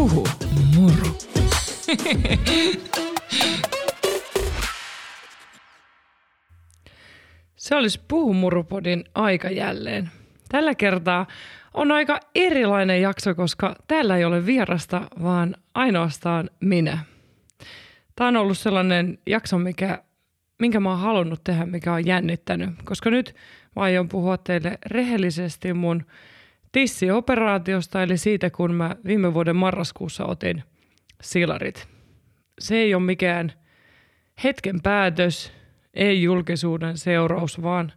Puhu muru. Se olisi Puhumurupodin aika jälleen. Tällä kertaa on aika erilainen jakso, koska täällä ei ole vierasta, vaan ainoastaan minä. Tämä on ollut sellainen jakso, mikä, minkä mä oon halunnut tehdä, mikä on jännittänyt. Koska nyt mä aion puhua teille rehellisesti mun tissioperaatiosta, eli siitä, kun mä viime vuoden marraskuussa otin silarit. Se ei ole mikään hetken päätös, ei julkisuuden seuraus, vaan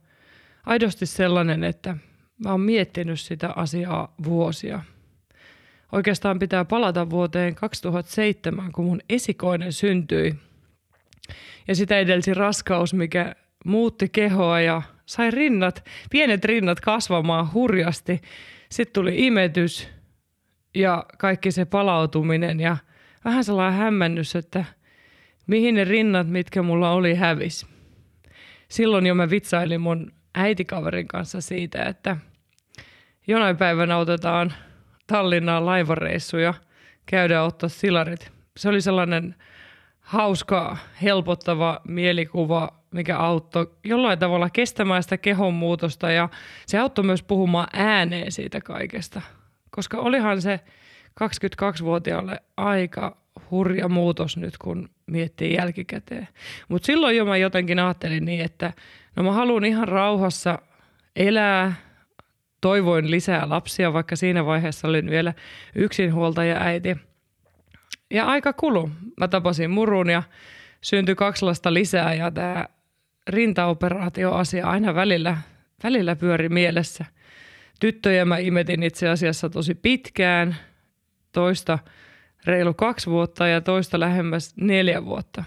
aidosti sellainen, että mä oon miettinyt sitä asiaa vuosia. Oikeastaan pitää palata vuoteen 2007, kun mun esikoinen syntyi. Ja sitä edelsi raskaus, mikä muutti kehoa ja sai rinnat, pienet rinnat kasvamaan hurjasti. Sitten tuli imetys ja kaikki se palautuminen ja vähän sellainen hämmennys, että mihin ne rinnat, mitkä mulla oli, hävis. Silloin jo mä vitsailin mun äitikaverin kanssa siitä, että jonain päivänä otetaan Tallinnaan laivareissu ja käydään ottaa silarit. Se oli sellainen hauska, helpottava mielikuva, mikä auttoi jollain tavalla kestämään sitä kehon muutosta ja se auttoi myös puhumaan ääneen siitä kaikesta. Koska olihan se 22-vuotiaalle aika hurja muutos nyt, kun miettii jälkikäteen. Mutta silloin jo mä jotenkin ajattelin niin, että no mä haluan ihan rauhassa elää, toivoin lisää lapsia, vaikka siinä vaiheessa olin vielä yksinhuoltaja äiti. Ja aika kulu. Mä tapasin murun ja syntyi kaksi lasta lisää ja tämä rintaoperaatioasia aina välillä, välillä pyöri mielessä. Tyttöjä mä imetin itse asiassa tosi pitkään, toista reilu kaksi vuotta ja toista lähemmäs neljä vuotta.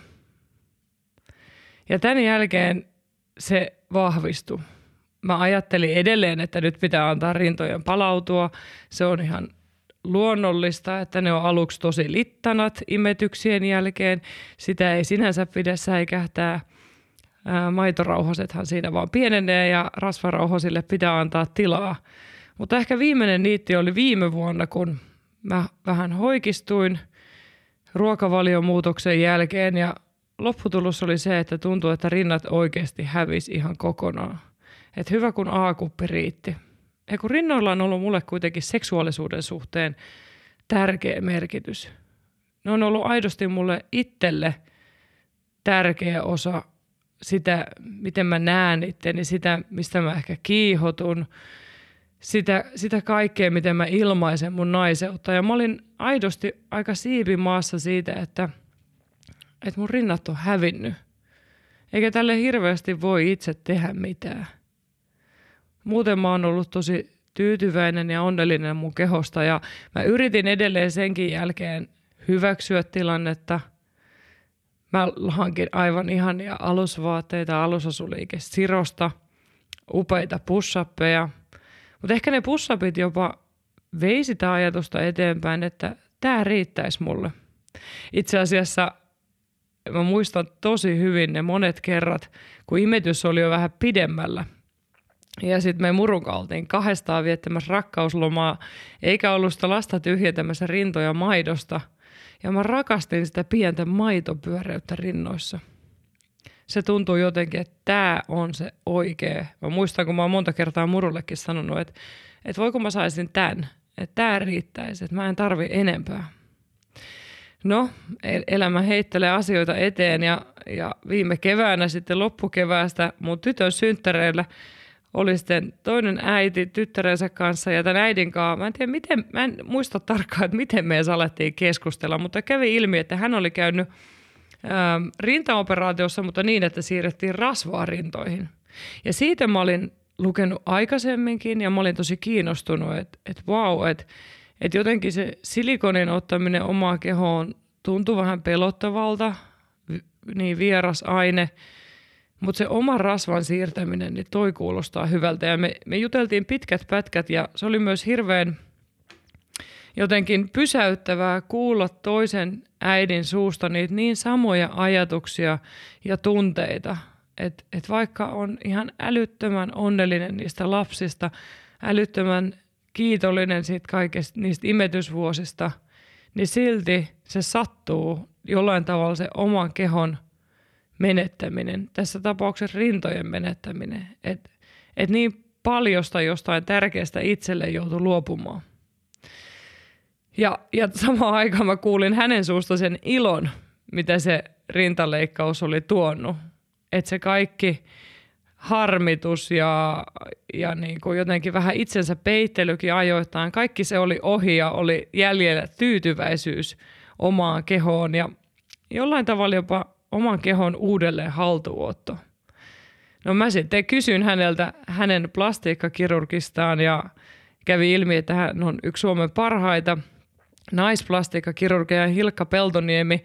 Ja tämän jälkeen se vahvistui. Mä ajattelin edelleen, että nyt pitää antaa rintojen palautua. Se on ihan luonnollista, että ne on aluksi tosi littanat imetyksien jälkeen. Sitä ei sinänsä pidä säikähtää. Maitorauhasethan siinä vaan pienenee ja rasvarauhasille pitää antaa tilaa. Mutta ehkä viimeinen niitti oli viime vuonna, kun mä vähän hoikistuin ruokavaliomuutoksen jälkeen ja lopputulos oli se, että tuntui, että rinnat oikeasti hävisi ihan kokonaan. Et hyvä kun A-kuppi riitti. Ja kun rinnoilla on ollut mulle kuitenkin seksuaalisuuden suhteen tärkeä merkitys. Ne on ollut aidosti mulle itselle tärkeä osa sitä, miten mä näen itteni, sitä, mistä mä ehkä kiihotun, sitä, sitä kaikkea, miten mä ilmaisen mun naiseutta. Ja mä olin aidosti aika siipimaassa siitä, että, että mun rinnat on hävinnyt. Eikä tälle hirveästi voi itse tehdä mitään. Muuten mä oon ollut tosi tyytyväinen ja onnellinen mun kehosta ja mä yritin edelleen senkin jälkeen hyväksyä tilannetta. Mä hankin aivan ihania alusvaatteita alusasuliike Sirosta, upeita pussappeja. Mutta ehkä ne pussapit jopa vei sitä ajatusta eteenpäin, että tämä riittäisi mulle. Itse asiassa mä muistan tosi hyvin ne monet kerrat, kun imetys oli jo vähän pidemmällä – ja sitten me murunka oltiin kahdestaan viettämässä rakkauslomaa, eikä ollut sitä lasta tyhjentämässä rintoja maidosta. Ja mä rakastin sitä pientä maitopyöreyttä rinnoissa. Se tuntuu jotenkin, että tämä on se oikea. Mä muistan, kun mä oon monta kertaa murullekin sanonut, että, että voiko mä saisin tämän, että tämä riittäisi, että mä en tarvi enempää. No, elämä heittelee asioita eteen ja, ja viime keväänä sitten loppukeväästä mun tytön synttäreillä – oli sitten toinen äiti tyttärensä kanssa ja tämän äidin kanssa. Mä en tiedä, miten, mä en muista tarkkaan, että miten me alettiin keskustella, mutta kävi ilmi, että hän oli käynyt ää, rintaoperaatiossa, mutta niin, että siirrettiin rasvaa rintoihin. Ja siitä mä olin lukenut aikaisemminkin ja mä olin tosi kiinnostunut, että, että vau, että, että jotenkin se silikonin ottaminen omaan kehoon tuntui vähän pelottavalta, niin vieras aine – mutta se oma rasvan siirtäminen, niin toi kuulostaa hyvältä. Ja me, me juteltiin pitkät pätkät ja se oli myös hirveän jotenkin pysäyttävää kuulla toisen äidin suusta niitä niin samoja ajatuksia ja tunteita. Että et vaikka on ihan älyttömän onnellinen niistä lapsista, älyttömän kiitollinen siitä kaikesta niistä imetysvuosista, niin silti se sattuu jollain tavalla se oman kehon menettäminen, tässä tapauksessa rintojen menettäminen, että et niin paljosta jostain tärkeästä itselle joutui luopumaan. Ja, ja samaan aikaan mä kuulin hänen suusta sen ilon, mitä se rintaleikkaus oli tuonut. Että se kaikki harmitus ja, ja niin kuin jotenkin vähän itsensä peittelykin ajoittain, kaikki se oli ohi ja oli jäljellä tyytyväisyys omaan kehoon ja jollain tavalla jopa oman kehon uudelleen haltuotto. No mä sitten kysyin häneltä hänen plastiikkakirurgistaan ja kävi ilmi, että hän on yksi Suomen parhaita naisplastiikkakirurgeja Hilkka Peltoniemi.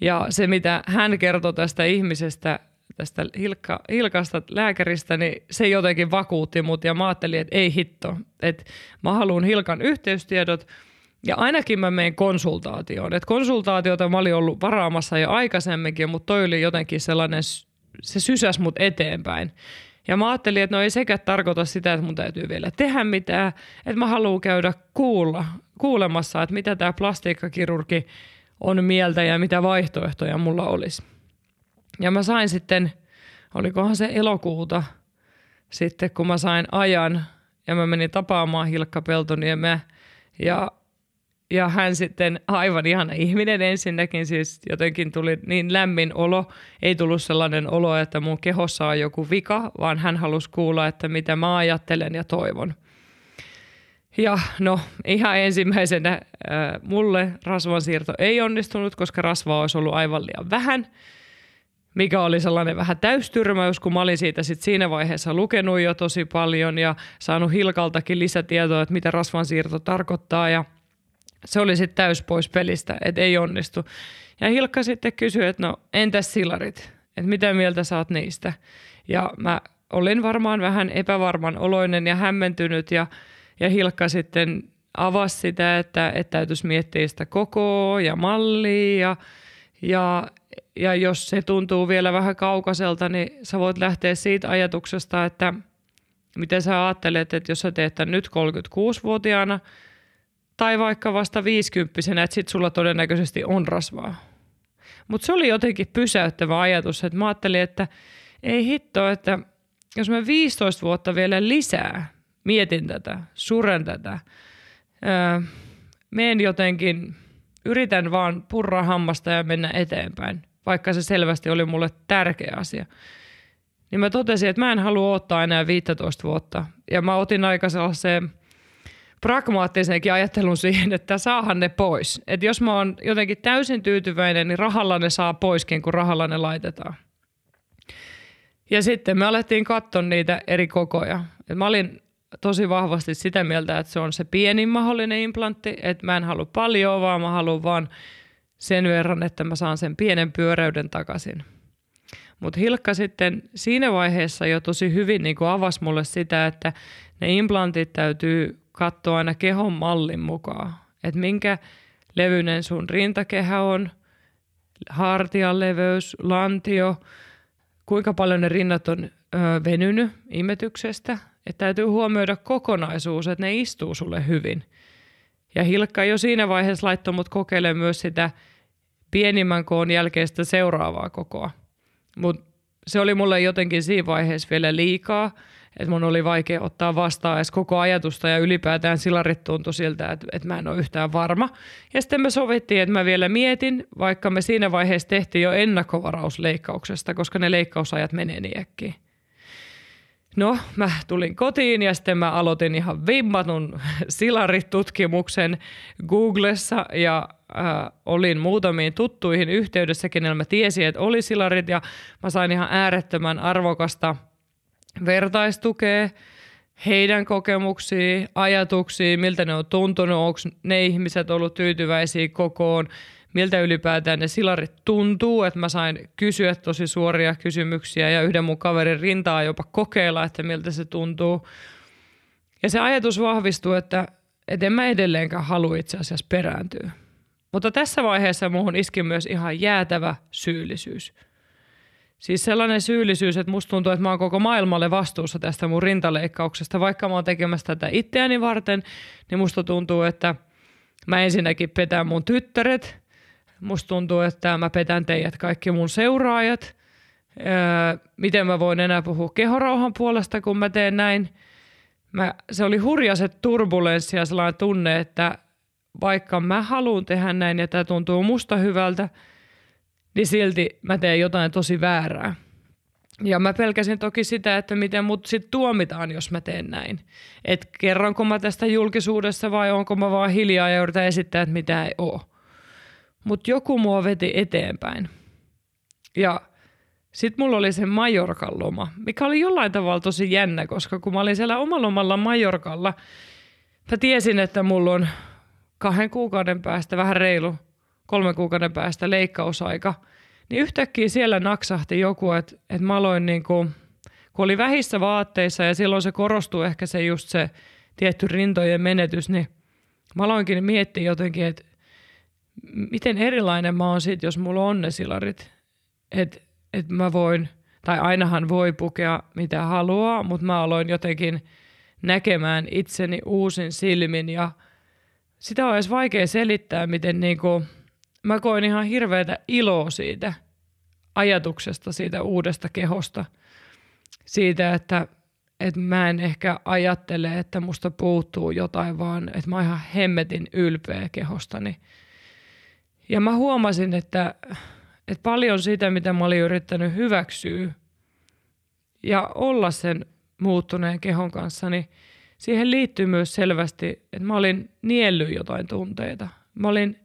Ja se, mitä hän kertoi tästä ihmisestä, tästä Hilkka, Hilkasta lääkäristä, niin se jotenkin vakuutti mut ja mä ajattelin, että ei hitto, että mä haluan Hilkan yhteystiedot ja ainakin mä menen konsultaatioon. Et konsultaatiota mä olin ollut varaamassa jo aikaisemminkin, mutta toi oli jotenkin sellainen, se sysäs mut eteenpäin. Ja mä ajattelin, että no ei sekä tarkoita sitä, että mun täytyy vielä tehdä mitään, että mä haluan käydä kuulla, kuulemassa, että mitä tämä plastiikkakirurgi on mieltä ja mitä vaihtoehtoja mulla olisi. Ja mä sain sitten, olikohan se elokuuta, sitten kun mä sain ajan ja mä menin tapaamaan Hilkka Peltoniemeä ja ja hän sitten, aivan ihana ihminen ensinnäkin, siis jotenkin tuli niin lämmin olo. Ei tullut sellainen olo, että mun kehossa on joku vika, vaan hän halusi kuulla, että mitä mä ajattelen ja toivon. Ja no ihan ensimmäisenä äh, mulle rasvansiirto ei onnistunut, koska rasvaa olisi ollut aivan liian vähän, mikä oli sellainen vähän täystyrmäys, kun mä olin siitä sit siinä vaiheessa lukenut jo tosi paljon ja saanut Hilkaltakin lisätietoa, että mitä rasvansiirto tarkoittaa ja – se oli sitten täys pois pelistä, että ei onnistu. Ja Hilkka sitten kysyi, että no entäs silarit, että mitä mieltä oot niistä. Ja mä olin varmaan vähän epävarman oloinen ja hämmentynyt ja, ja Hilkka sitten avasi sitä, että, että täytyisi miettiä sitä kokoa ja mallia ja, ja, ja jos se tuntuu vielä vähän kaukaiselta, niin sä voit lähteä siitä ajatuksesta, että miten sä ajattelet, että jos sä teet tämän nyt 36-vuotiaana – tai vaikka vasta viisikymppisenä, että sit sulla todennäköisesti on rasvaa. Mutta se oli jotenkin pysäyttävä ajatus, että mä ajattelin, että ei hitto, että jos mä 15 vuotta vielä lisää mietin tätä, suren tätä, öö, meen jotenkin, yritän vaan purra hammasta ja mennä eteenpäin, vaikka se selvästi oli mulle tärkeä asia. Niin mä totesin, että mä en halua ottaa enää 15 vuotta. Ja mä otin aika sellaiseen pragmaattisenkin ajattelun siihen, että saahan ne pois. Että jos mä oon jotenkin täysin tyytyväinen, niin rahalla ne saa poiskin, kun rahalla ne laitetaan. Ja sitten me alettiin katsoa niitä eri kokoja. Et mä olin tosi vahvasti sitä mieltä, että se on se pienin mahdollinen implantti, että mä en halua paljon, vaan mä haluan vaan sen verran, että mä saan sen pienen pyöreyden takaisin. Mutta Hilkka sitten siinä vaiheessa jo tosi hyvin niin avasi mulle sitä, että ne implantit täytyy katsoa aina kehon mallin mukaan, että minkä levyinen sun rintakehä on, hartian leveys, lantio, kuinka paljon ne rinnat on ö, venynyt imetyksestä. Että täytyy huomioida kokonaisuus, että ne istuu sulle hyvin. Ja Hilkka jo siinä vaiheessa laittoi mut kokeilemaan myös sitä pienimmän koon jälkeistä seuraavaa kokoa. Mutta se oli mulle jotenkin siinä vaiheessa vielä liikaa – että mun oli vaikea ottaa vastaan edes koko ajatusta ja ylipäätään silarit tuntui siltä, että, että mä en ole yhtään varma. Ja sitten me sovittiin, että mä vielä mietin, vaikka me siinä vaiheessa tehtiin jo ennakkovarausleikkauksesta, koska ne leikkausajat menee niin äkkiä. No, mä tulin kotiin ja sitten mä aloitin ihan vimmatun silaritutkimuksen Googlessa ja äh, olin muutamiin tuttuihin yhteydessä, kenellä mä tiesin, että oli silarit ja mä sain ihan äärettömän arvokasta – vertaistukea heidän kokemuksiin, ajatuksiin, miltä ne on tuntunut, onko ne ihmiset ollut tyytyväisiä kokoon, miltä ylipäätään ne silarit tuntuu, että mä sain kysyä tosi suoria kysymyksiä ja yhden mun kaverin rintaa jopa kokeilla, että miltä se tuntuu. Ja se ajatus vahvistuu, että, että en mä edelleenkään halua itse asiassa perääntyä. Mutta tässä vaiheessa muuhun iski myös ihan jäätävä syyllisyys – Siis sellainen syyllisyys, että musta tuntuu, että mä oon koko maailmalle vastuussa tästä mun rintaleikkauksesta. Vaikka mä oon tekemässä tätä itseäni varten, niin musta tuntuu, että, mä ensinnäkin petän mun tyttäret. Musta tuntuu, että mä petän teidät kaikki mun seuraajat. Öö, miten mä voin enää puhua kehorauhan puolesta, kun mä teen näin. Mä, se oli hurja se turbulenssi ja sellainen tunne, että vaikka mä haluan tehdä näin ja tämä tuntuu musta hyvältä, niin silti mä teen jotain tosi väärää. Ja mä pelkäsin toki sitä, että miten mut sit tuomitaan, jos mä teen näin. Että kerronko mä tästä julkisuudessa vai onko mä vaan hiljaa ja yritän esittää, että mitä ei oo. Mutta joku mua veti eteenpäin. Ja sitten mulla oli se Majorkan loma, mikä oli jollain tavalla tosi jännä, koska kun mä olin siellä omalla lomalla Majorkalla, mä tiesin, että mulla on kahden kuukauden päästä, vähän reilu kolmen kuukauden päästä leikkausaika – niin yhtäkkiä siellä naksahti joku, että, että mä aloin niin kuin, kun oli vähissä vaatteissa ja silloin se korostuu ehkä se just se tietty rintojen menetys, niin mä aloinkin miettiä jotenkin, että miten erilainen mä oon siitä, jos mulla on ne silarit. Että et mä voin, tai ainahan voi pukea mitä haluaa, mutta mä aloin jotenkin näkemään itseni uusin silmin ja sitä on edes vaikea selittää, miten niinku – mä koin ihan hirveätä iloa siitä ajatuksesta, siitä uudesta kehosta. Siitä, että, että mä en ehkä ajattele, että musta puuttuu jotain, vaan että mä oon ihan hemmetin ylpeä kehostani. Ja mä huomasin, että, että paljon siitä, mitä mä olin yrittänyt hyväksyä ja olla sen muuttuneen kehon kanssa, niin siihen liittyy myös selvästi, että mä olin niellyt jotain tunteita. Mä olin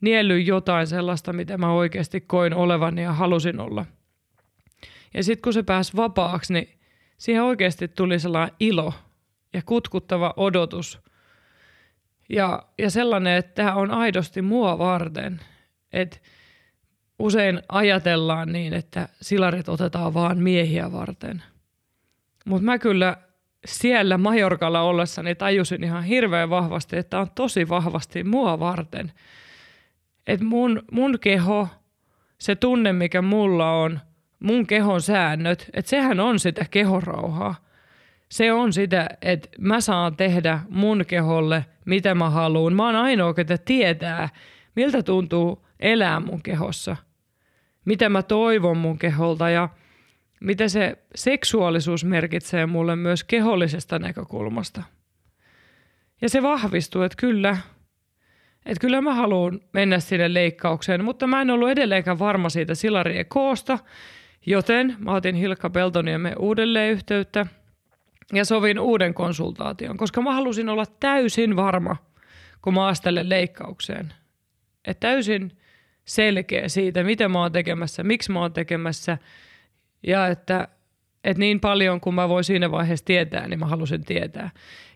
niellyt jotain sellaista, mitä mä oikeasti koin olevan ja halusin olla. Ja sitten kun se pääsi vapaaksi, niin siihen oikeasti tuli sellainen ilo ja kutkuttava odotus. Ja, ja sellainen, että tämä on aidosti mua varten. Että usein ajatellaan niin, että silarit otetaan vaan miehiä varten. Mutta mä kyllä siellä Majorkalla ollessani tajusin ihan hirveän vahvasti, että on tosi vahvasti mua varten – että mun, mun keho, se tunne, mikä mulla on, mun kehon säännöt, että sehän on sitä kehorauhaa. Se on sitä, että mä saan tehdä mun keholle, mitä mä haluan. Mä oon ainoa, ketä tietää, miltä tuntuu elää mun kehossa. Mitä mä toivon mun keholta ja mitä se seksuaalisuus merkitsee mulle myös kehollisesta näkökulmasta. Ja se vahvistuu, että kyllä, että kyllä mä haluan mennä sinne leikkaukseen, mutta mä en ollut edelleenkään varma siitä silarien koosta, joten mä otin Hilkka Peltoniemen uudelleen yhteyttä ja sovin uuden konsultaation, koska mä halusin olla täysin varma, kun mä astelen leikkaukseen. Että täysin selkeä siitä, mitä mä oon tekemässä, miksi mä oon tekemässä ja että et niin paljon kuin mä voin siinä vaiheessa tietää, niin mä halusin tietää.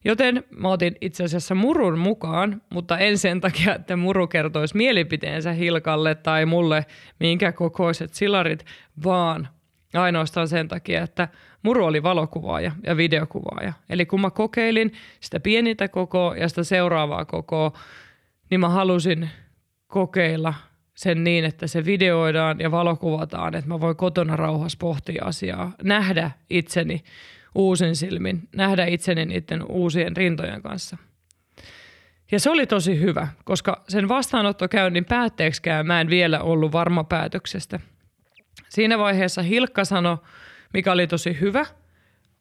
Joten mä otin itse asiassa Murun mukaan, mutta en sen takia, että Muru kertoisi mielipiteensä Hilkalle tai mulle, minkä kokoiset silarit, vaan ainoastaan sen takia, että Muru oli valokuvaaja ja videokuvaaja. Eli kun mä kokeilin sitä pienintä kokoa ja sitä seuraavaa kokoa, niin mä halusin kokeilla sen niin, että se videoidaan ja valokuvataan, että mä voin kotona rauhassa pohtia asiaa, nähdä itseni uusin silmin, nähdä itseni niiden uusien rintojen kanssa. Ja se oli tosi hyvä, koska sen vastaanottokäynnin päätteeksikään mä en vielä ollut varma päätöksestä. Siinä vaiheessa Hilkka sanoi, mikä oli tosi hyvä,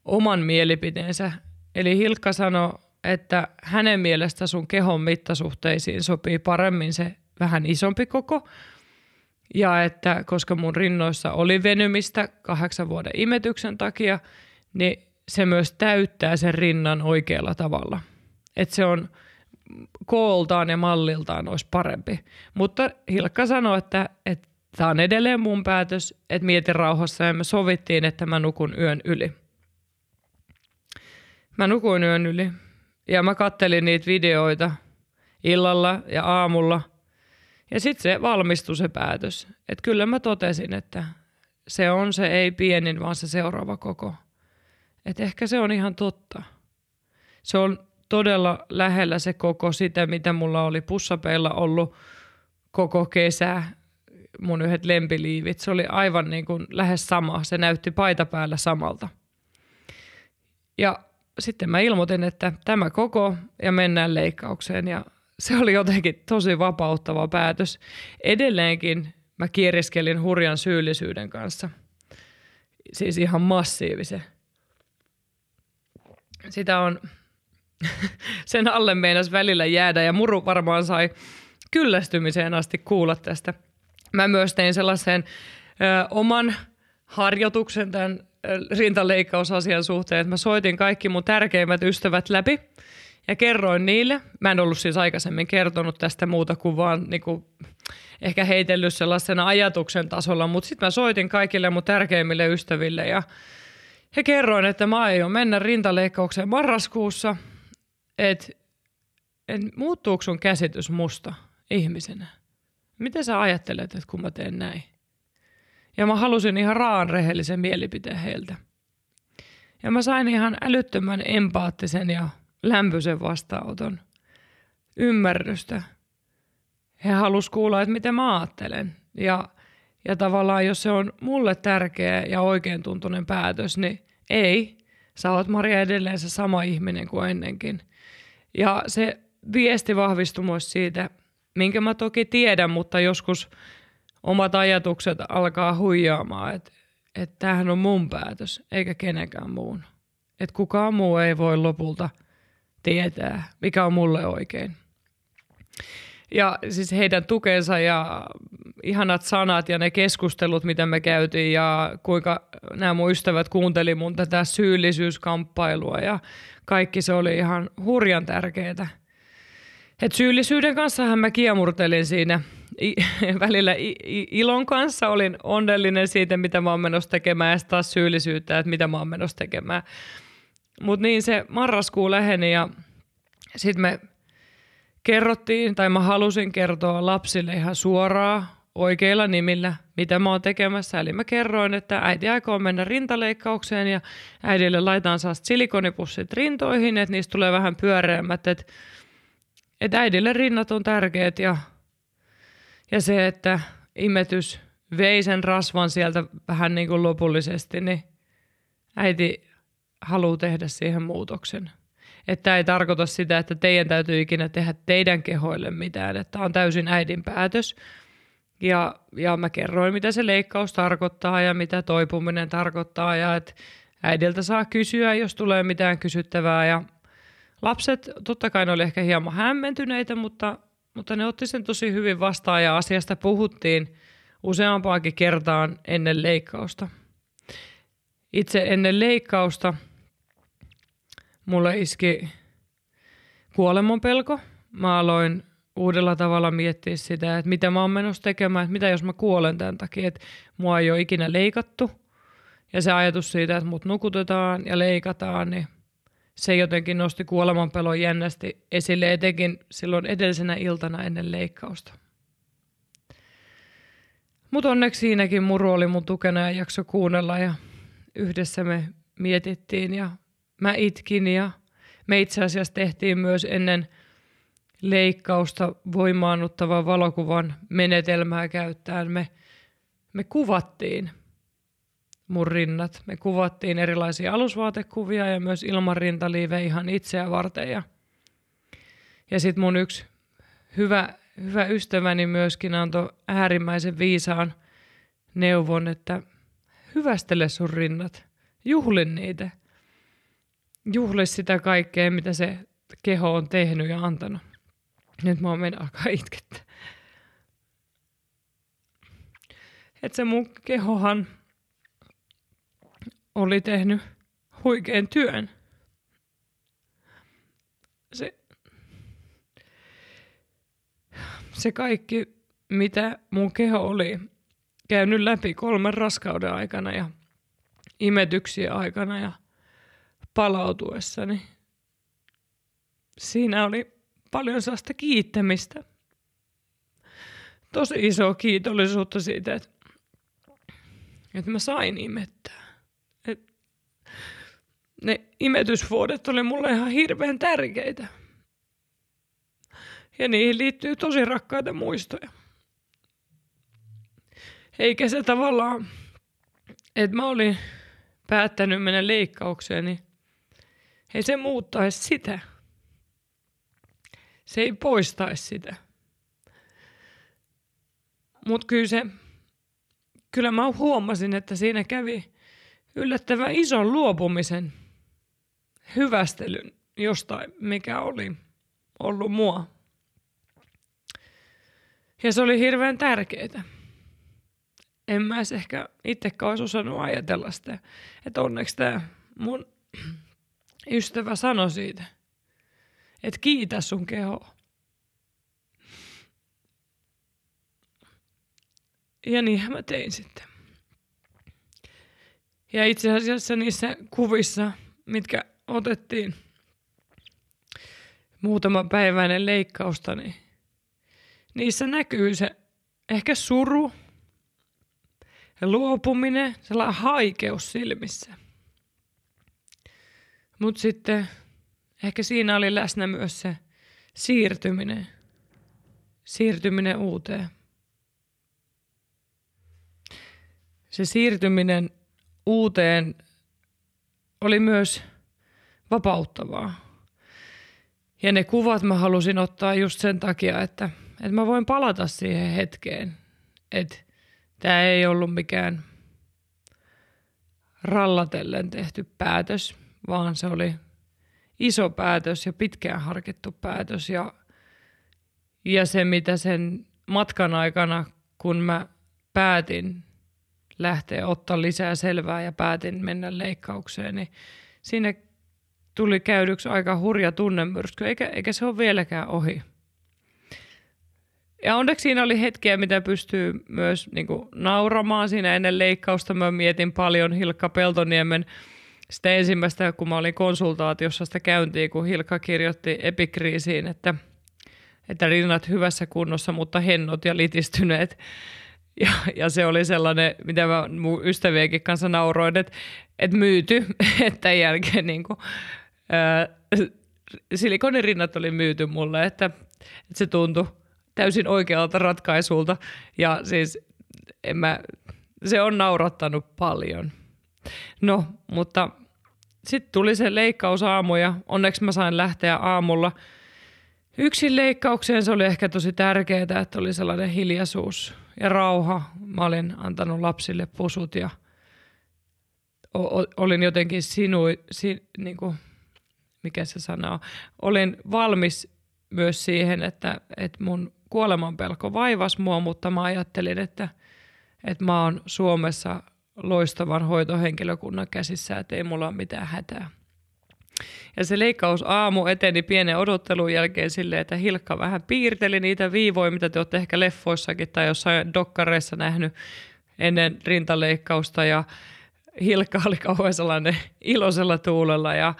oman mielipiteensä. Eli Hilkka sanoi, että hänen mielestä sun kehon mittasuhteisiin sopii paremmin se vähän isompi koko. Ja että koska mun rinnoissa oli venymistä kahdeksan vuoden imetyksen takia, niin se myös täyttää sen rinnan oikealla tavalla. Että se on kooltaan ja malliltaan olisi parempi. Mutta Hilkka sanoi, että, että tämä on edelleen mun päätös, että mietin rauhassa ja me sovittiin, että mä nukun yön yli. Mä nukuin yön yli ja mä kattelin niitä videoita illalla ja aamulla – ja sitten se valmistui se päätös. Että kyllä mä totesin, että se on se ei pienin, vaan se seuraava koko. Että ehkä se on ihan totta. Se on todella lähellä se koko sitä, mitä mulla oli pussapeilla ollut koko kesä. Mun yhdet lempiliivit. Se oli aivan niin kuin lähes sama. Se näytti paita päällä samalta. Ja sitten mä ilmoitin, että tämä koko ja mennään leikkaukseen. Ja se oli jotenkin tosi vapauttava päätös. Edelleenkin mä kieriskelin hurjan syyllisyyden kanssa. Siis ihan massiivisen. Sitä on, sen alle meinas välillä jäädä ja muru varmaan sai kyllästymiseen asti kuulla tästä. Mä myös tein sellaisen ö, oman harjoituksen tämän rintaleikkausasian suhteen, että mä soitin kaikki mun tärkeimmät ystävät läpi ja kerroin niille. Mä en ollut siis aikaisemmin kertonut tästä muuta kuin vaan niin kuin, ehkä heitellyt sellaisena ajatuksen tasolla, mutta sitten mä soitin kaikille mun tärkeimmille ystäville ja, ja kerroin, että mä aion mennä rintaleikkaukseen marraskuussa, että et muuttuuko sun käsitys musta ihmisenä? Miten sä ajattelet, että kun mä teen näin? Ja mä halusin ihan raan rehellisen mielipiteen heiltä. Ja mä sain ihan älyttömän empaattisen ja lämpöisen vastaanoton. Ymmärrystä. He halus kuulla, että miten mä ajattelen. Ja, ja tavallaan, jos se on mulle tärkeä ja oikein tuntunen päätös, niin ei. Sä oot Maria edelleen se sama ihminen kuin ennenkin. Ja se viesti vahvistui myös siitä, minkä mä toki tiedän, mutta joskus omat ajatukset alkaa huijaamaan, että että tämähän on mun päätös, eikä kenenkään muun. Että kukaan muu ei voi lopulta tietää, mikä on mulle oikein. Ja siis heidän tukensa ja ihanat sanat ja ne keskustelut, mitä me käytiin ja kuinka nämä mun ystävät kuunteli mun tätä syyllisyyskamppailua ja kaikki se oli ihan hurjan tärkeää. Et syyllisyyden kanssahan mä kiemurtelin siinä I, välillä i, i, ilon kanssa. Olin onnellinen siitä, mitä mä oon menossa tekemään ja taas syyllisyyttä, että mitä mä oon menossa tekemään. Mutta niin se marraskuu läheni ja sitten me kerrottiin, tai mä halusin kertoa lapsille ihan suoraan oikeilla nimillä, mitä mä oon tekemässä. Eli mä kerroin, että äiti aikoo mennä rintaleikkaukseen ja äidille laitaan saa silikonipussit rintoihin, että niistä tulee vähän pyöreämmät, että että äidille rinnat on tärkeät ja, ja se, että imetys vei sen rasvan sieltä vähän niin kuin lopullisesti, niin äiti haluaa tehdä siihen muutoksen. Että ei tarkoita sitä, että teidän täytyy ikinä tehdä teidän kehoille mitään, että on täysin äidin päätös. Ja, ja mä kerroin, mitä se leikkaus tarkoittaa ja mitä toipuminen tarkoittaa ja että äidiltä saa kysyä, jos tulee mitään kysyttävää ja Lapset totta kai ne oli ehkä hieman hämmentyneitä, mutta, mutta ne otti sen tosi hyvin vastaan ja asiasta puhuttiin useampaakin kertaan ennen leikkausta. Itse ennen leikkausta mulle iski kuoleman pelko. Mä aloin uudella tavalla miettiä sitä, että mitä mä oon menossa tekemään, että mitä jos mä kuolen tämän takia, että mua ei ole ikinä leikattu. Ja se ajatus siitä, että mut nukutetaan ja leikataan, niin se jotenkin nosti kuolemanpelon jännästi esille, etenkin silloin edellisenä iltana ennen leikkausta. Mutta onneksi siinäkin muru oli mun tukena ja jakso kuunnella ja yhdessä me mietittiin ja mä itkin ja me itse asiassa tehtiin myös ennen leikkausta voimaannuttavan valokuvan menetelmää käyttäen. Me, me kuvattiin – mun rinnat. Me kuvattiin erilaisia alusvaatekuvia ja myös ilman rintaliive ihan itseä varten. Ja, ja sitten mun yksi hyvä, hyvä ystäväni myöskin antoi äärimmäisen viisaan neuvon, että hyvästele sun rinnat, juhlin niitä. Juhli sitä kaikkea, mitä se keho on tehnyt ja antanut. Nyt mä oon alkaa itkettä. Että se mun kehohan oli tehnyt huikean työn. Se, se kaikki, mitä mun keho oli käynyt läpi kolmen raskauden aikana ja imetyksien aikana ja palautuessani, siinä oli paljon sellaista kiittämistä. Tosi iso kiitollisuutta siitä, että, että mä sain imettää ne imetysvuodet oli mulle ihan hirveän tärkeitä. Ja niihin liittyy tosi rakkaita muistoja. Eikä se tavallaan, että mä olin päättänyt mennä leikkaukseen, niin ei se muuttaisi sitä. Se ei poistaisi sitä. Mutta kyllä se, kyllä mä huomasin, että siinä kävi yllättävän ison luopumisen hyvästelyn jostain, mikä oli ollut mua. Ja se oli hirveän tärkeää. En mä ehkä itsekään olisi osannut ajatella sitä, että onneksi tämä mun ystävä sanoi siitä, että kiitä sun keho. Ja niinhän mä tein sitten. Ja itse asiassa niissä kuvissa, mitkä otettiin muutama päiväinen leikkausta, niin niissä näkyy se ehkä suru ja luopuminen, sellainen haikeus silmissä. Mutta sitten ehkä siinä oli läsnä myös se siirtyminen, siirtyminen uuteen. Se siirtyminen uuteen oli myös vapauttavaa. Ja ne kuvat mä halusin ottaa just sen takia, että, että mä voin palata siihen hetkeen. Että tämä ei ollut mikään rallatellen tehty päätös, vaan se oli iso päätös ja pitkään harkittu päätös. Ja, ja se, mitä sen matkan aikana, kun mä päätin lähteä ottaa lisää selvää ja päätin mennä leikkaukseen, niin siinä tuli käydyksi aika hurja tunnemyrsky, eikä, eikä se ole vieläkään ohi. Ja onneksi siinä oli hetkiä, mitä pystyy myös niin kuin, nauramaan siinä ennen leikkausta. Mä mietin paljon Hilkka Peltoniemen sitä ensimmäistä, kun mä olin konsultaatiossa sitä käyntiin, kun Hilkka kirjoitti epikriisiin, että, että rinnat hyvässä kunnossa, mutta hennot ja litistyneet. Ja, ja se oli sellainen, mitä mä mun ystävienkin kanssa nauroin, että, että myyty, että jälkeen niin kuin, ää, silikonirinnat oli myyty mulle, että, että se tuntui täysin oikealta ratkaisulta. Ja siis en mä, se on naurattanut paljon. No, mutta sitten tuli se leikkausaamu ja onneksi mä sain lähteä aamulla yksin leikkaukseen. Se oli ehkä tosi tärkeää, että oli sellainen hiljaisuus ja rauha. Mä olin antanut lapsille pusut ja olin jotenkin sinui, si, niin kuin, mikä se sanoo, olin valmis myös siihen, että, että mun kuoleman pelko vaivasi mua, mutta mä ajattelin, että, että mä oon Suomessa loistavan hoitohenkilökunnan käsissä, että ei mulla ole mitään hätää. Ja se leikkaus aamu eteni pienen odottelun jälkeen silleen, että Hilkka vähän piirteli niitä viivoja, mitä te olette ehkä leffoissakin tai jossain dokkareissa nähnyt ennen rintaleikkausta. Ja Hilkka oli kauhean sellainen iloisella tuulella ja,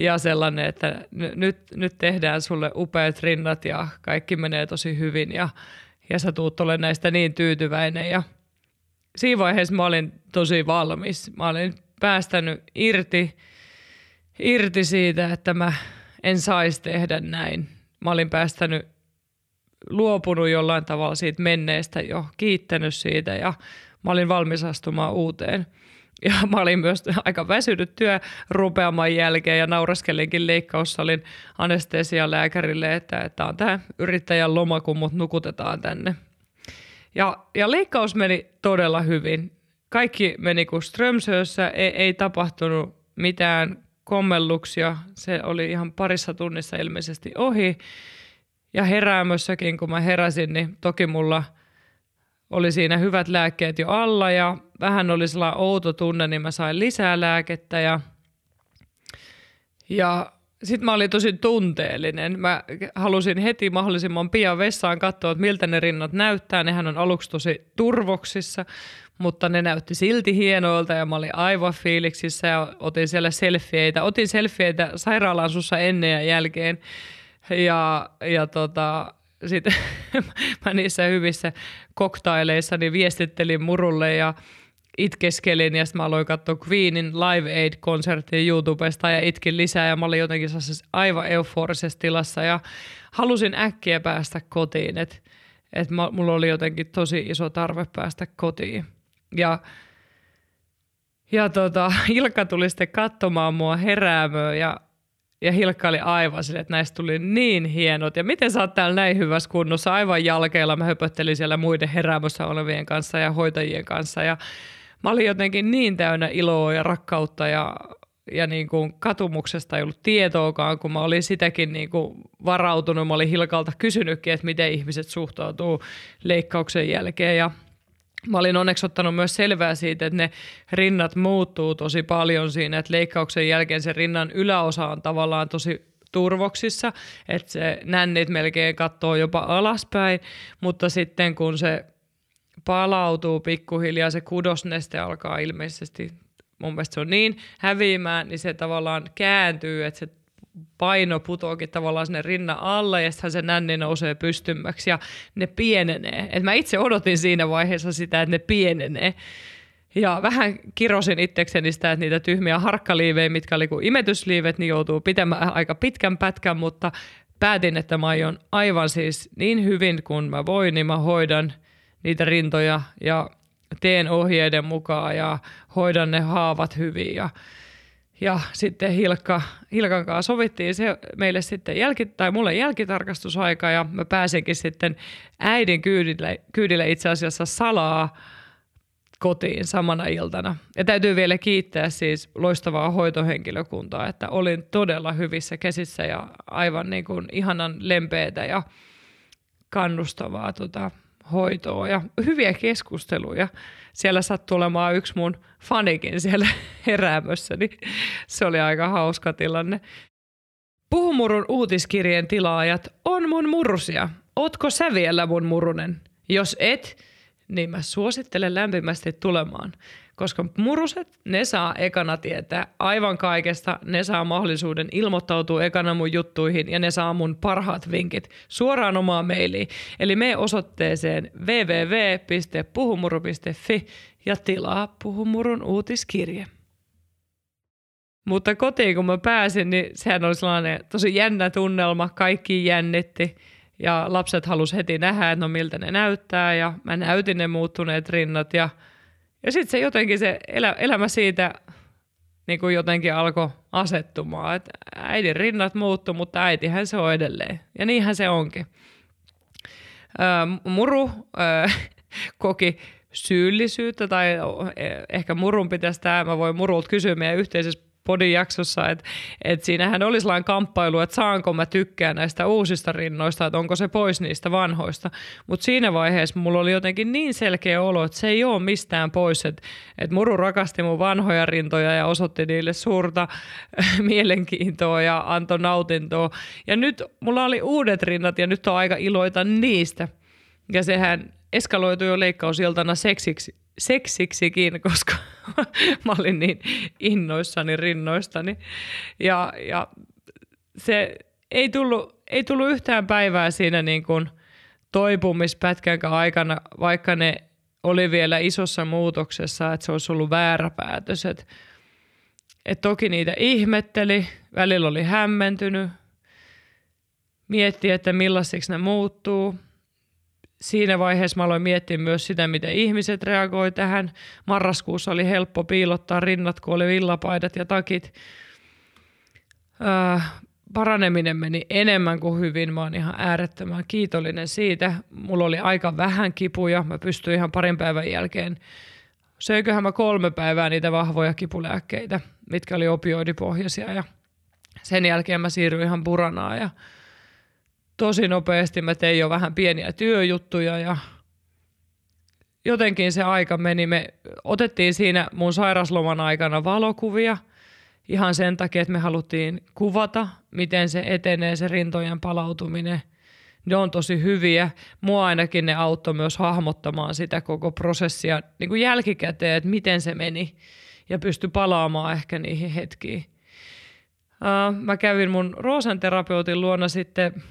ja sellainen, että nyt, nyt tehdään sulle upeat rinnat ja kaikki menee tosi hyvin ja, ja sä tuut ole näistä niin tyytyväinen. Ja siinä vaiheessa mä olin tosi valmis. Mä olin päästänyt irti, irti siitä, että mä en saisi tehdä näin. Mä olin päästänyt, luopunut jollain tavalla siitä menneestä jo, kiittänyt siitä ja mä olin valmis astumaan uuteen. Ja mä olin myös aika väsynyt työ rupeaman jälkeen ja nauraskelinkin leikkaussalin anestesialääkärille, että, että on tämä yrittäjän loma, kun mut nukutetaan tänne. Ja, ja leikkaus meni todella hyvin. Kaikki meni kuin Strömsössä, ei, ei tapahtunut mitään kommelluksia. Se oli ihan parissa tunnissa ilmeisesti ohi. Ja heräämössäkin, kun mä heräsin, niin toki mulla oli siinä hyvät lääkkeet jo alla ja vähän oli sellainen outo tunne, niin mä sain lisää lääkettä ja, ja sitten mä olin tosi tunteellinen. Mä halusin heti mahdollisimman pian vessaan katsoa, että miltä ne rinnat näyttää. Nehän on aluksi tosi turvoksissa, mutta ne näytti silti hienoilta ja mä olin aivan fiiliksissä ja otin siellä selfieitä. Otin selfieitä sairaalaan sussa ennen ja jälkeen. Ja, ja tota, sitten mä niissä hyvissä koktaileissa niin viestittelin murulle ja itkeskelin ja sitten mä aloin katsoa Queenin Live Aid-konserttia YouTubesta ja itkin lisää ja mä olin jotenkin aivan euforisessa tilassa ja halusin äkkiä päästä kotiin, että et mulla oli jotenkin tosi iso tarve päästä kotiin. Ja, ja tota, Ilkka tuli sitten katsomaan mua heräämöön ja ja Hilkka oli aivan sille, että näistä tuli niin hienot. Ja miten sä oot täällä näin hyvässä kunnossa, aivan jalkeilla. Mä höpöttelin siellä muiden heräämössä olevien kanssa ja hoitajien kanssa. Ja mä olin jotenkin niin täynnä iloa ja rakkautta ja, ja niin kuin katumuksesta ei ollut tietoakaan, kun mä olin sitäkin niin kuin varautunut. Mä olin Hilkalta kysynytkin, että miten ihmiset suhtautuu leikkauksen jälkeen ja Mä olin onneksi ottanut myös selvää siitä, että ne rinnat muuttuu tosi paljon siinä, että leikkauksen jälkeen se rinnan yläosa on tavallaan tosi turvoksissa, että se nännit melkein katsoo jopa alaspäin, mutta sitten kun se palautuu pikkuhiljaa, se kudosneste alkaa ilmeisesti, mun mielestä se on niin häviämään, niin se tavallaan kääntyy, että se paino putoakin tavallaan sinne rinnan alle ja sitten se nänni nousee pystymmäksi ja ne pienenee. Et mä itse odotin siinä vaiheessa sitä, että ne pienenee. Ja vähän kirosin itsekseni sitä, että niitä tyhmiä harkkaliivejä, mitkä oli kuin imetysliivet, niin joutuu pitämään aika pitkän pätkän, mutta päätin, että mä aion aivan siis niin hyvin kuin mä voin, niin mä hoidan niitä rintoja ja teen ohjeiden mukaan ja hoidan ne haavat hyvin ja ja sitten Hilkka, Hilkan kanssa sovittiin se meille sitten jälki, tai mulle jälkitarkastusaika ja mä pääsenkin sitten äidin kyydille, kyydille itse asiassa salaa kotiin samana iltana. Ja täytyy vielä kiittää siis loistavaa hoitohenkilökuntaa, että olin todella hyvissä käsissä ja aivan niin kuin ihanan lempeätä ja kannustavaa tota, hoitoa ja hyviä keskusteluja. Siellä sattui olemaan yksi mun fanikin siellä heräämössä, niin se oli aika hauska tilanne. Puhumurun uutiskirjeen tilaajat on mun murrusia. Ootko sä vielä mun murunen? Jos et, niin mä suosittelen lämpimästi tulemaan koska muruset, ne saa ekana tietää aivan kaikesta, ne saa mahdollisuuden ilmoittautua ekana mun juttuihin ja ne saa mun parhaat vinkit suoraan omaan mailiin. Eli me osoitteeseen www.puhumuru.fi ja tilaa Puhumurun uutiskirje. Mutta kotiin kun mä pääsin, niin sehän oli sellainen tosi jännä tunnelma, kaikki jännitti ja lapset halus heti nähdä, että no miltä ne näyttää ja mä näytin ne muuttuneet rinnat ja – ja sitten se jotenkin se elä, elämä siitä niin kuin jotenkin alkoi asettumaan. Että äidin rinnat muuttu, mutta äitihän se on edelleen. Ja niinhän se onkin. Öö, muru öö, koki syyllisyyttä, tai ehkä murun pitäisi tämä, mä voin murulta kysyä meidän yhteisessä podin jaksossa, että, että siinähän oli sellainen kamppailu, että saanko mä tykkää näistä uusista rinnoista, että onko se pois niistä vanhoista. Mutta siinä vaiheessa mulla oli jotenkin niin selkeä olo, että se ei ole mistään pois, että, että Muru rakasti mun vanhoja rintoja ja osoitti niille suurta mielenkiintoa ja antoi nautintoa. Ja nyt mulla oli uudet rinnat ja nyt on aika iloita niistä. Ja sehän eskaloitui jo leikkausiltana seksiksi, seksiksikin, koska mä olin niin innoissani rinnoistani. Ja, ja se ei tullut, ei tullut yhtään päivää siinä niin kuin toipumispätkän aikana, vaikka ne oli vielä isossa muutoksessa, että se olisi ollut väärä päätös. Et, et toki niitä ihmetteli, välillä oli hämmentynyt, mietti, että millaisiksi ne muuttuu – siinä vaiheessa mä aloin miettiä myös sitä, miten ihmiset reagoi tähän. Marraskuussa oli helppo piilottaa rinnat, kun oli villapaidat ja takit. Äh, paraneminen meni enemmän kuin hyvin. Mä oon ihan äärettömän kiitollinen siitä. Mulla oli aika vähän kipuja. Mä pystyin ihan parin päivän jälkeen söiköhän mä kolme päivää niitä vahvoja kipulääkkeitä, mitkä oli opioidipohjaisia ja sen jälkeen mä siirryin ihan puranaa ja tosi nopeasti mä tein jo vähän pieniä työjuttuja ja jotenkin se aika meni. Me otettiin siinä mun sairasloman aikana valokuvia ihan sen takia, että me haluttiin kuvata, miten se etenee se rintojen palautuminen. Ne on tosi hyviä. Mua ainakin ne auttoi myös hahmottamaan sitä koko prosessia niin kuin jälkikäteen, että miten se meni ja pysty palaamaan ehkä niihin hetkiin. mä kävin mun roosanterapeutin luona sitten –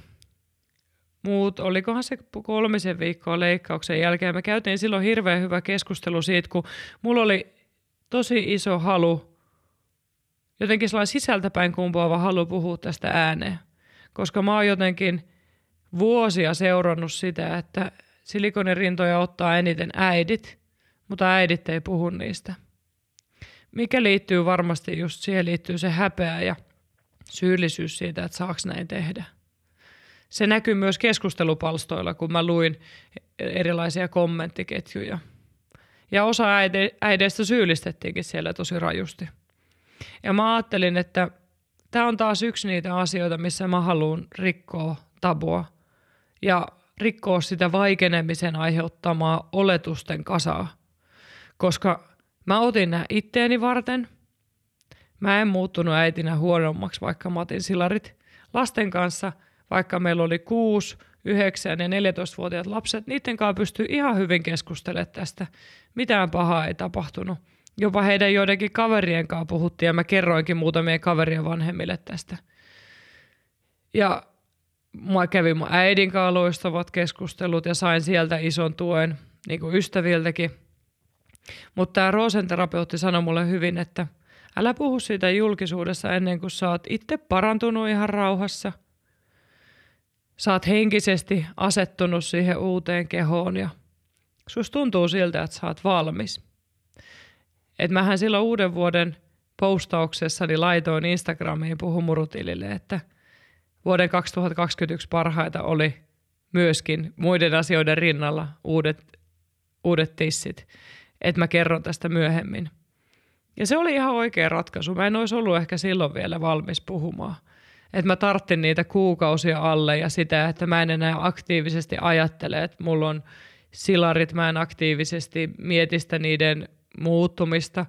muut, olikohan se kolmisen viikkoa leikkauksen jälkeen. Me käytiin silloin hirveän hyvä keskustelu siitä, kun mulla oli tosi iso halu, jotenkin sellainen sisältäpäin kumpuava halu puhua tästä ääneen. Koska mä oon jotenkin vuosia seurannut sitä, että silikonirintoja ottaa eniten äidit, mutta äidit ei puhu niistä. Mikä liittyy varmasti just siihen liittyy se häpeä ja syyllisyys siitä, että saaks näin tehdä. Se näkyy myös keskustelupalstoilla, kun mä luin erilaisia kommenttiketjuja. Ja osa äideistä syyllistettiinkin siellä tosi rajusti. Ja mä ajattelin, että tämä on taas yksi niitä asioita, missä mä haluan rikkoa tabua ja rikkoa sitä vaikenemisen aiheuttamaa oletusten kasaa. Koska mä otin nämä itteeni varten. Mä en muuttunut äitinä huonommaksi, vaikka mä otin silarit lasten kanssa, vaikka meillä oli 6, 9 ja 14-vuotiaat lapset. Niiden kanssa pystyy ihan hyvin keskustelemaan tästä. Mitään pahaa ei tapahtunut jopa heidän joidenkin kaverien kanssa puhuttiin ja mä kerroinkin muutamien kaverien vanhemmille tästä. Ja mä kävin mun äidin kanssa loistavat keskustelut ja sain sieltä ison tuen niin kuin ystäviltäkin. Mutta tämä Rosenterapeutti sanoi mulle hyvin, että älä puhu siitä julkisuudessa ennen kuin sä oot itse parantunut ihan rauhassa. Sä oot henkisesti asettunut siihen uuteen kehoon ja sus tuntuu siltä, että sä oot valmis. Et mähän silloin uuden vuoden postauksessani laitoin Instagramiin puhumurutilille, että vuoden 2021 parhaita oli myöskin muiden asioiden rinnalla uudet, uudet tissit. Että mä kerron tästä myöhemmin. Ja se oli ihan oikea ratkaisu. Mä en olisi ollut ehkä silloin vielä valmis puhumaan. Että mä tarttin niitä kuukausia alle ja sitä, että mä en enää aktiivisesti ajattele, että mulla on silarit, mä en aktiivisesti mietistä niiden muuttumista.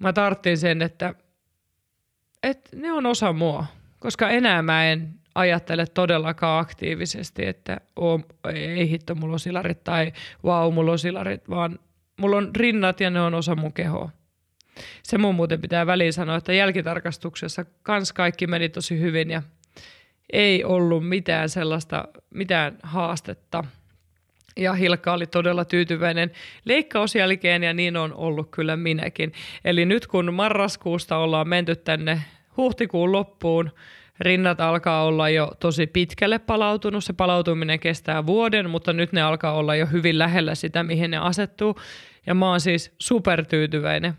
Mä tarttin sen, että, että ne on osa mua, koska enää mä en ajattele todellakaan aktiivisesti, että ei hitto, mulla on silarit tai vau, mulla on silarit, vaan mulla on rinnat ja ne on osa mun kehoa. Se mun muuten pitää väliin sanoa, että jälkitarkastuksessa kans kaikki meni tosi hyvin ja ei ollut mitään sellaista, mitään haastetta – ja Hilkka oli todella tyytyväinen leikkausjälkeen ja niin on ollut kyllä minäkin. Eli nyt kun marraskuusta ollaan menty tänne huhtikuun loppuun, rinnat alkaa olla jo tosi pitkälle palautunut. Se palautuminen kestää vuoden, mutta nyt ne alkaa olla jo hyvin lähellä sitä, mihin ne asettuu. Ja mä oon siis supertyytyväinen.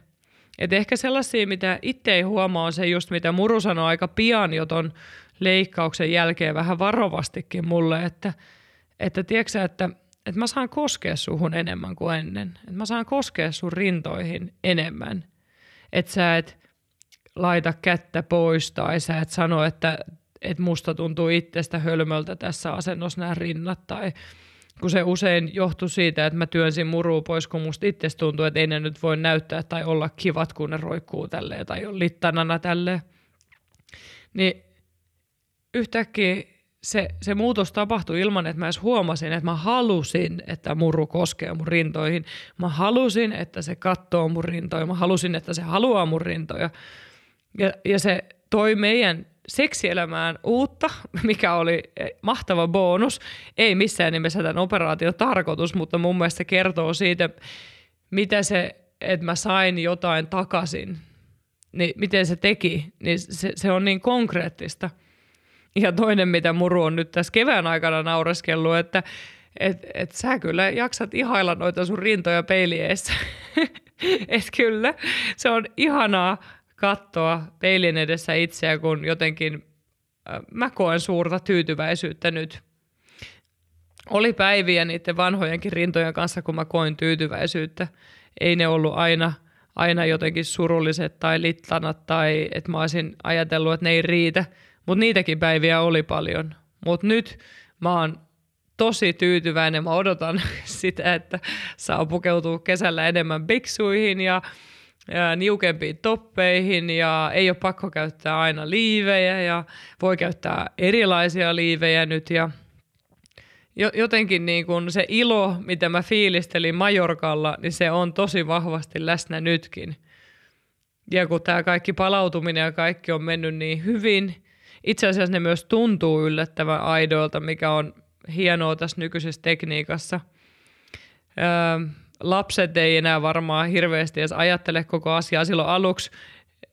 Et ehkä sellaisia, mitä itse ei huomaa, on se just, mitä Muru sanoi aika pian jo ton leikkauksen jälkeen vähän varovastikin mulle, että, että tiedätkö että – että mä saan koskea suhun enemmän kuin ennen. Että mä saan koskea sun rintoihin enemmän. Että sä et laita kättä pois tai sä et sano, että, että musta tuntuu itsestä hölmöltä tässä asennossa nämä rinnat tai kun se usein johtui siitä, että mä työnsin muruu pois, kun musta itse tuntuu, että ei ne nyt voi näyttää tai olla kivat, kun ne roikkuu tälleen tai on littanana tälleen. Niin yhtäkkiä se, se muutos tapahtui ilman, että mä edes huomasin, että mä halusin, että muru koskee mun rintoihin. Mä halusin, että se katsoo mun rintoja. Mä halusin, että se haluaa mun rintoja. Ja, ja se toi meidän seksielämään uutta, mikä oli mahtava bonus. Ei missään nimessä tämän operaation tarkoitus, mutta mun mielestä se kertoo siitä, mitä se, että mä sain jotain takaisin, niin miten se teki, niin se, se on niin konkreettista – ja toinen, mitä Muru on nyt tässä kevään aikana naureskellut, että et, et sä kyllä jaksat ihailla noita sun rintoja peilieessä. et kyllä, se on ihanaa katsoa peilin edessä itseä, kun jotenkin äh, mä koen suurta tyytyväisyyttä nyt. Oli päiviä niiden vanhojenkin rintojen kanssa, kun mä koin tyytyväisyyttä. Ei ne ollut aina, aina jotenkin surulliset tai littanat tai että mä olisin ajatellut, että ne ei riitä – mutta niitäkin päiviä oli paljon. Mutta nyt mä oon tosi tyytyväinen. Mä odotan sitä, että saa pukeutua kesällä enemmän biksuihin ja, niukempiin toppeihin ja ei ole pakko käyttää aina liivejä ja voi käyttää erilaisia liivejä nyt ja jotenkin niin kun se ilo, mitä mä fiilistelin Majorkalla, niin se on tosi vahvasti läsnä nytkin. Ja kun tämä kaikki palautuminen ja kaikki on mennyt niin hyvin – itse asiassa ne myös tuntuu yllättävän aidoilta, mikä on hienoa tässä nykyisessä tekniikassa. Öö, lapset ei enää varmaan hirveästi edes ajattele koko asiaa. Silloin aluksi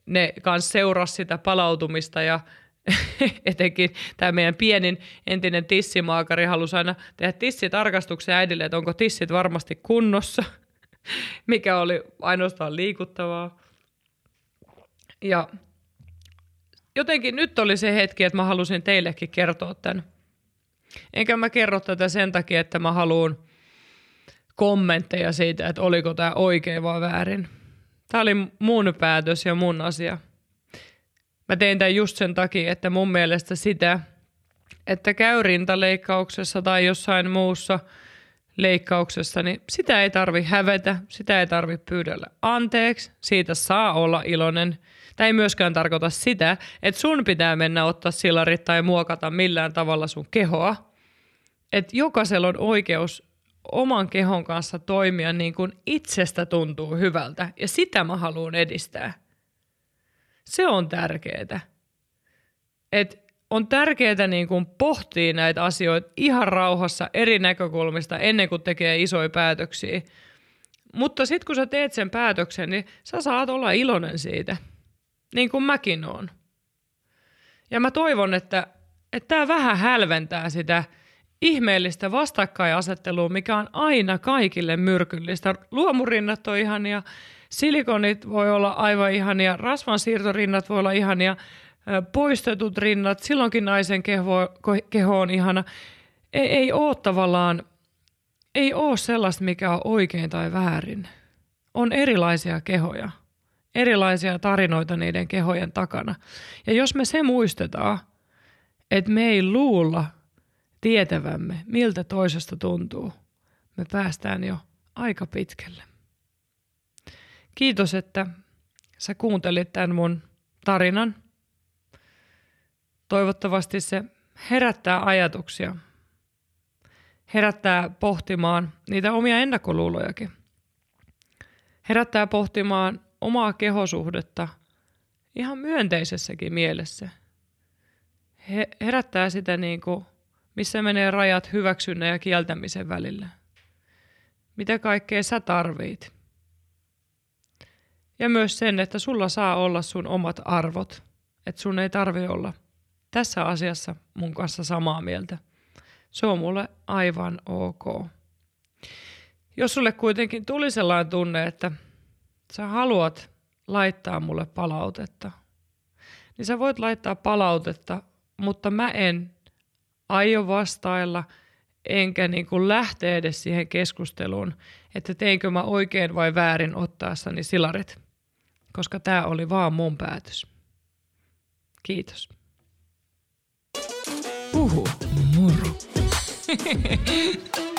ne kanssa seurasi sitä palautumista ja etenkin tämä meidän pienin entinen tissimaakari halusi aina tehdä tissitarkastuksen äidille, että onko tissit varmasti kunnossa, mikä oli ainoastaan liikuttavaa. Ja jotenkin nyt oli se hetki, että mä halusin teillekin kertoa tämän. Enkä mä kerro tätä sen takia, että mä haluan kommentteja siitä, että oliko tämä oikein vai väärin. Tämä oli mun päätös ja mun asia. Mä tein tämän just sen takia, että mun mielestä sitä, että käy rintaleikkauksessa tai jossain muussa leikkauksessa, niin sitä ei tarvi hävetä, sitä ei tarvi pyydellä anteeksi, siitä saa olla iloinen. Tämä ei myöskään tarkoita sitä, että sun pitää mennä ottaa silarit tai muokata millään tavalla sun kehoa. Että jokaisella on oikeus oman kehon kanssa toimia niin kuin itsestä tuntuu hyvältä. Ja sitä mä haluan edistää. Se on tärkeää. Et on tärkeää niin kuin pohtia näitä asioita ihan rauhassa eri näkökulmista ennen kuin tekee isoja päätöksiä. Mutta sitten kun sä teet sen päätöksen, niin sä saat olla iloinen siitä. Niin kuin mäkin oon. Ja mä toivon, että tämä vähän hälventää sitä – ihmeellistä vastakkainasettelua, mikä on aina kaikille myrkyllistä. Luomurinnat on ihania, silikonit voi olla aivan ihania, rasvansiirtorinnat voi olla ihania, poistetut rinnat, silloinkin naisen keho, keho on ihana. Ei, ei ole tavallaan, ei ole sellaista, mikä on oikein tai väärin. On erilaisia kehoja, erilaisia tarinoita niiden kehojen takana. Ja jos me se muistetaan, että me ei luulla – tietävämme, miltä toisesta tuntuu, me päästään jo aika pitkälle. Kiitos, että sä kuuntelit tämän mun tarinan. Toivottavasti se herättää ajatuksia, herättää pohtimaan niitä omia ennakkoluulojakin. Herättää pohtimaan omaa kehosuhdetta ihan myönteisessäkin mielessä. He, herättää sitä niin kuin missä menee rajat hyväksynnän ja kieltämisen välillä. Mitä kaikkea sä tarvit? Ja myös sen, että sulla saa olla sun omat arvot. Että sun ei tarvi olla tässä asiassa mun kanssa samaa mieltä. Se on mulle aivan ok. Jos sulle kuitenkin tuli sellainen tunne, että sä haluat laittaa mulle palautetta, niin sä voit laittaa palautetta, mutta mä en aio vastailla, enkä niin kuin lähteä edes siihen keskusteluun, että teinkö mä oikein vai väärin ottaessani silarit, koska tämä oli vaan mun päätös. Kiitos. Uhu, moro.